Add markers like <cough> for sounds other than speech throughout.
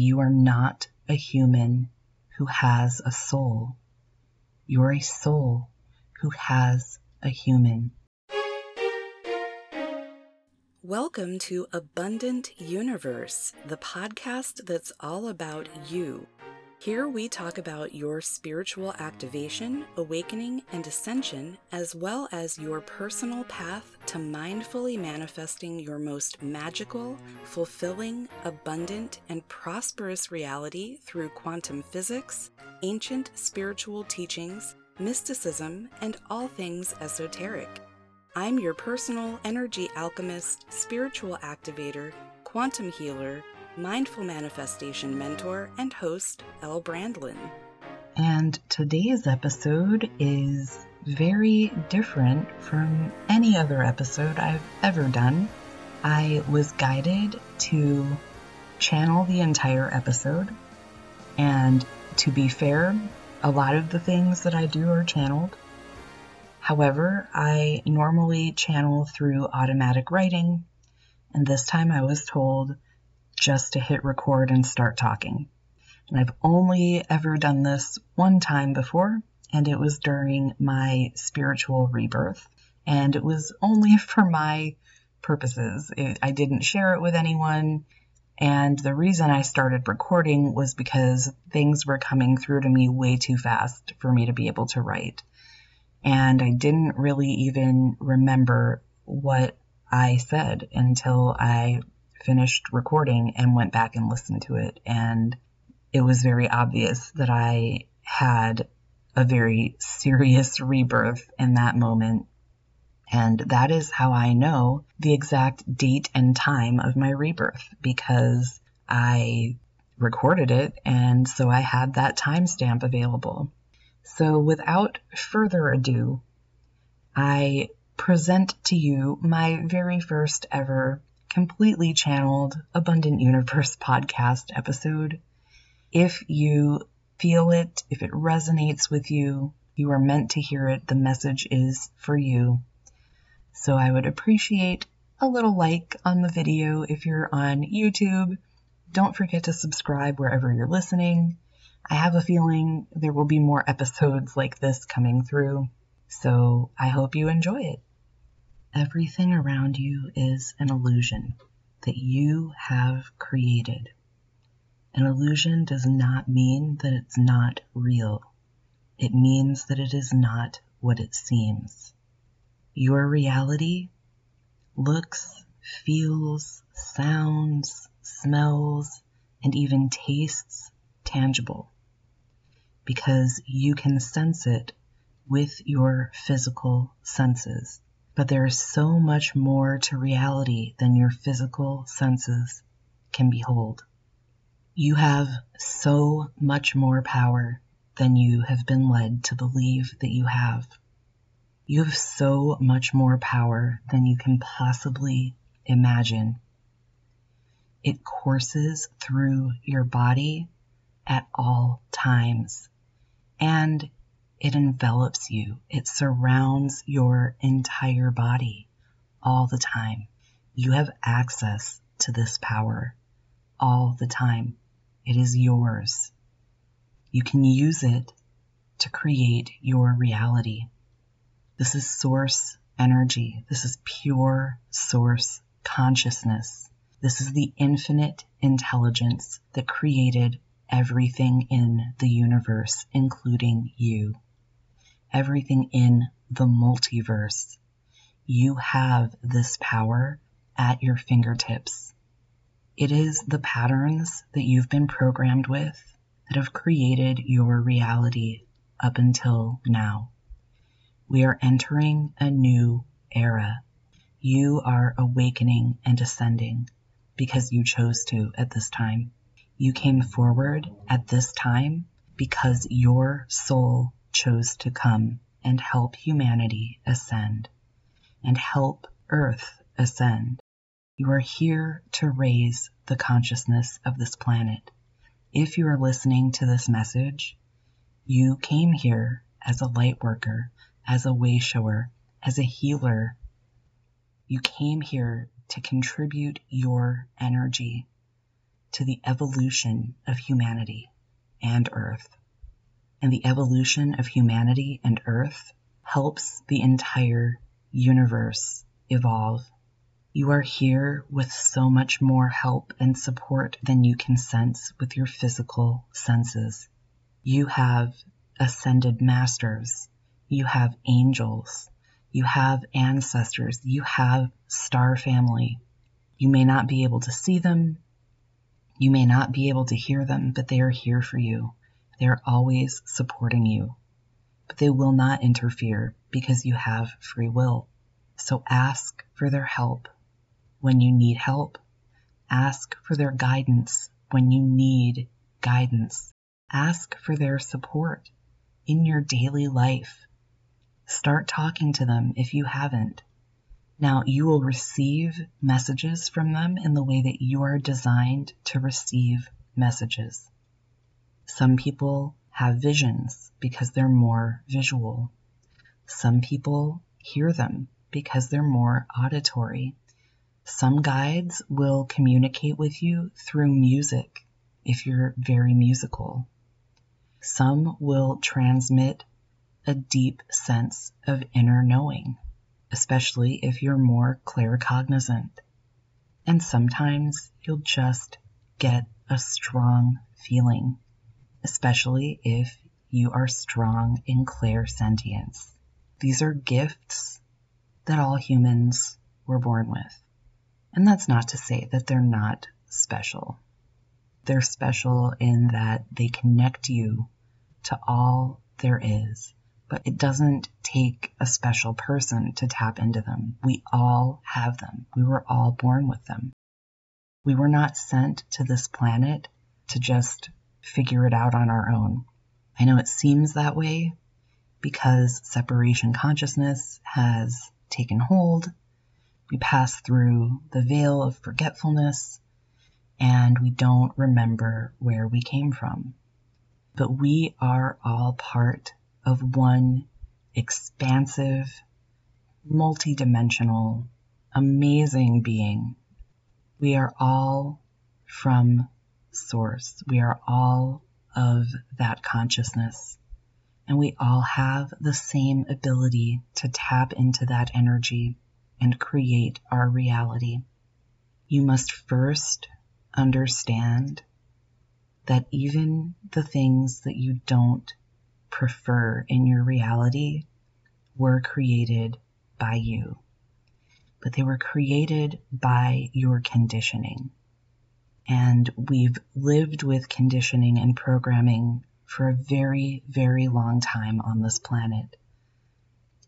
You are not a human who has a soul. You're a soul who has a human. Welcome to Abundant Youniverse, the podcast that's all about you. Here we talk about your spiritual activation, awakening, and ascension, as well as your personal path to mindfully manifesting your most magical, fulfilling, abundant, and prosperous reality through quantum physics, ancient spiritual teachings, mysticism, and all things esoteric. I'm your personal energy alchemist, spiritual activator, quantum healer, mindful manifestation mentor and host, Elle Brandlin. And today's episode is very different from any other episode I've ever done. I was guided to channel the entire episode, and to be fair, a lot of the things that I do are channeled. However, I normally channel through automatic writing, and this time I was told just to hit record and start talking. And I've only ever done this one time before, and it was during my spiritual rebirth. And it was only <laughs> for my purposes. It, I didn't share it with anyone. And the reason I started recording was because things were coming through to me way too fast for me to be able to write. And I didn't really even remember what I said until I finished recording and went back and listened to it. And it was very obvious that I had a very serious rebirth in that moment. And that is how I know the exact date and time of my rebirth because I recorded it and so I had that timestamp available. So without further ado, I present to you my very first ever completely channeled Abundant Youniverse podcast episode. If you feel it, if it resonates with you, you are meant to hear it. The message is for you. So I would appreciate a little like on the video if you're on YouTube. Don't forget to subscribe wherever you're listening. I have a feeling there will be more episodes like this coming through, so I hope you enjoy it. Everything around you is an illusion that you have created. An illusion does not mean that it's not real. It means that it is not what it seems. Your reality looks, feels, sounds, smells, and even tastes tangible because you can sense it with your physical senses. But there is so much more to reality than your physical senses can behold. You have so much more power than you have been led to believe that you have. You have so much more power than you can possibly imagine. It courses through your body at all times, and it envelops you, it surrounds your entire body all the time. You have access to this power all the time. It is yours. You can use it to create your reality. This is source energy. This is pure source consciousness. This is the infinite intelligence that created everything in the universe, including you everything in the multiverse. You have this power at your fingertips. It is the patterns that you've been programmed with that have created your reality up until now. We are entering a new era. You are awakening and ascending because you chose to at this time. You came forward at this time because your soul chose to come and help humanity ascend and help Earth ascend. You are here to raise the consciousness of this planet. If you are listening to this message, you came here as a light worker, as a way shower, as a healer. You came here to contribute your energy to the evolution of humanity and Earth. And the evolution of humanity and Earth helps the entire universe evolve. You are here with so much more help and support than you can sense with your physical senses. You have ascended masters. You have angels. You have ancestors. You have star family. You may not be able to see them. You may not be able to hear them, but they are here for you. They are always supporting you. But they will not interfere because you have free will. So ask for their help when you need help. Ask for their guidance when you need guidance. Ask for their support in your daily life. Start talking to them if you haven't. Now, you will receive messages from them in the way that you are designed to receive messages. Some people have visions because they're more visual. Some people hear them because they're more auditory. Some guides will communicate with you through music if you're very musical. Some will transmit a deep sense of inner knowing, especially if you're more claircognizant. And sometimes you'll just get a strong feeling, especially if you are strong in clairsentience. These are gifts that all humans were born with. And that's not to say that they're not special. They're special in that they connect you to all there is, but it doesn't take a special person to tap into them. We all have them. We were all born with them. We were not sent to this planet to just figure it out on our own. I know it seems that way because separation consciousness has taken hold. We pass through the veil of forgetfulness and we don't remember where we came from. But we are all part of one expansive, multidimensional, amazing being. We are all from Source. We are all of that consciousness. And we all have the same ability to tap into that energy and create our reality. You must first understand that even the things that you don't prefer in your reality were created by you, but they were created by your conditioning. And we've lived with conditioning and programming for a very, very long time on this planet.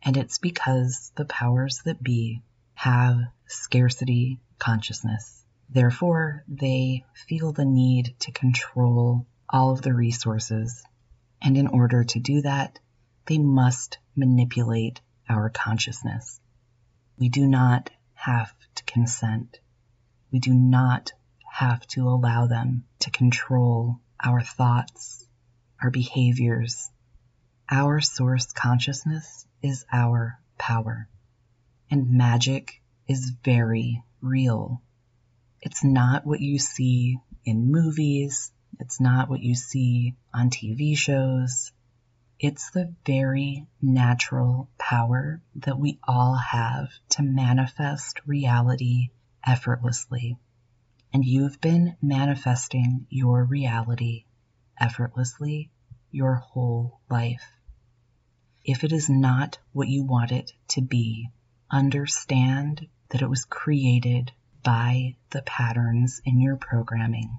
And it's because the powers that be have scarcity consciousness. Therefore, they feel the need to control all of the resources. And in order to do that, they must manipulate our consciousness. We do not have to consent. We do not have to allow them to control our thoughts, our behaviors. Our source consciousness is our power. And magic is very real. It's not what you see in movies. It's not what you see on TV shows. It's the very natural power that we all have to manifest reality effortlessly. And you've been manifesting your reality effortlessly your whole life. If it is not what you want it to be, understand that it was created by the patterns in your programming,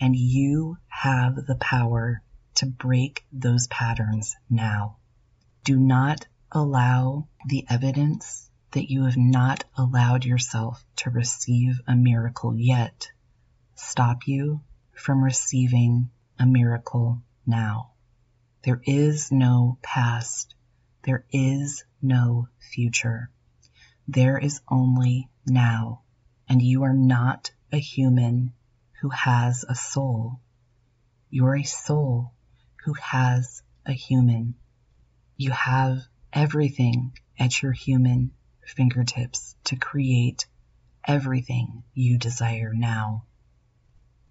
and you have the power to break those patterns now. Do not allow the evidence that you have not allowed yourself to receive a miracle yet stop you from receiving a miracle now. There is no past. There is no future. There is only now. And you are not a human who has a soul. You're a soul who has a human. You have everything at your human fingertips to create everything you desire now.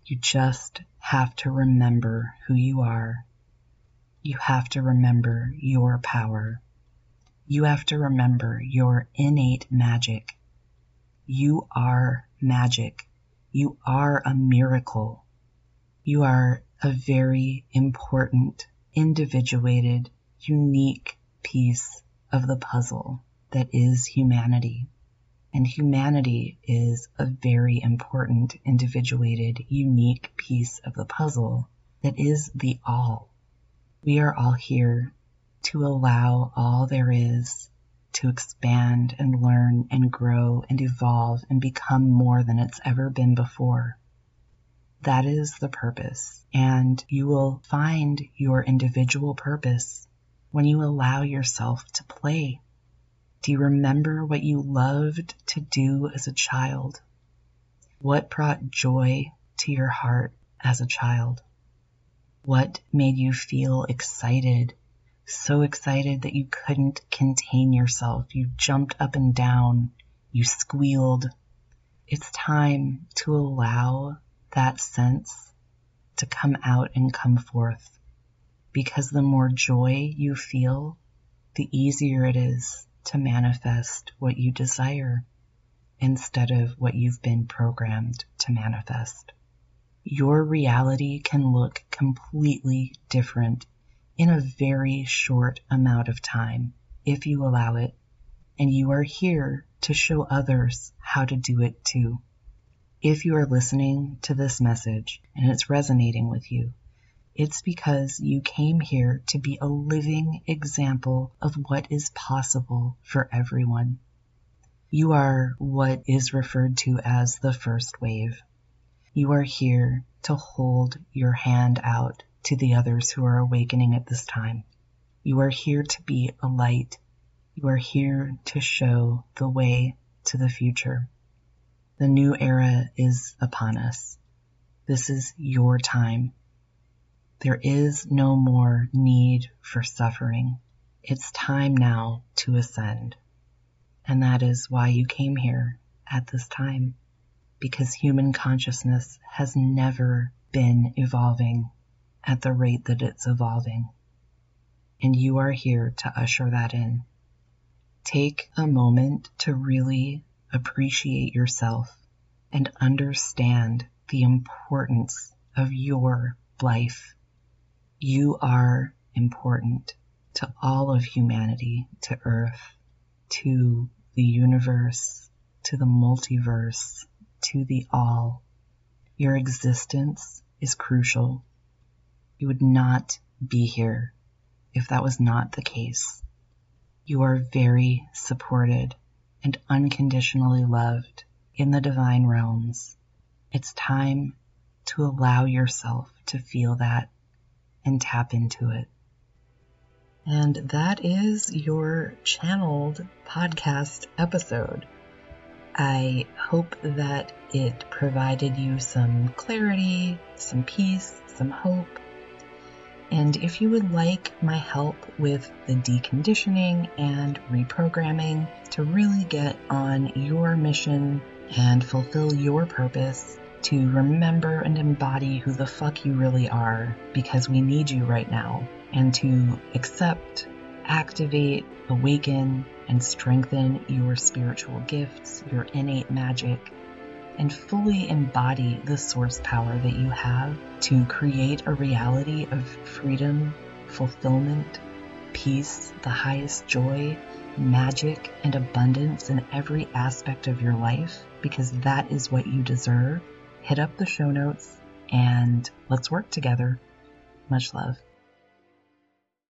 You just have to remember who you are. You have to remember your power. You have to remember your innate magic. You are magic. You are a miracle. You are a very important, individuated, unique piece of the puzzle that is humanity. And humanity is a very important, individuated, unique piece of the puzzle that is the all. We are all here to allow all there is to expand and learn and grow and evolve and become more than it's ever been before. That is the purpose. And you will find your individual purpose when you allow yourself to play. Do you remember what you loved to do as a child? What brought joy to your heart as a child? What made you feel excited, so excited that you couldn't contain yourself? You jumped up and down, you squealed. It's time to allow that sense to come out and come forth. Because the more joy you feel, the easier it is to manifest what you desire instead of what you've been programmed to manifest. Your reality can look completely different in a very short amount of time if you allow it, and you are here to show others how to do it too. If you are listening to this message and it's resonating with you, it's because you came here to be a living example of what is possible for everyone. You are what is referred to as the first wave. You are here to hold your hand out to the others who are awakening at this time. You are here to be a light. You are here to show the way to the future. The new era is upon us. This is your time. There is no more need for suffering. It's time now to ascend. And that is why you came here at this time. Because human consciousness has never been evolving at the rate that it's evolving. And you are here to usher that in. Take a moment to really appreciate yourself, and understand the importance of your life. You are important to all of humanity, to Earth, to the universe, to the multiverse, to the all. Your existence is crucial. You would not be here if that was not the case. You are very supported and unconditionally loved in the divine realms. It's time to allow yourself to feel that and tap into it. And that is your channeled podcast episode. I hope that it provided you some clarity, some peace, some hope, and if you would like my help with the deconditioning and reprogramming to really get on your mission and fulfill your purpose, to remember and embody who the fuck you really are because we need you right now, and to accept, activate, awaken, and strengthen your spiritual gifts, your innate magic, and fully embody the source power that you have to create a reality of freedom, fulfillment, peace, the highest joy, magic, and abundance in every aspect of your life, because that is what you deserve, hit up the show notes and let's work together. Much love.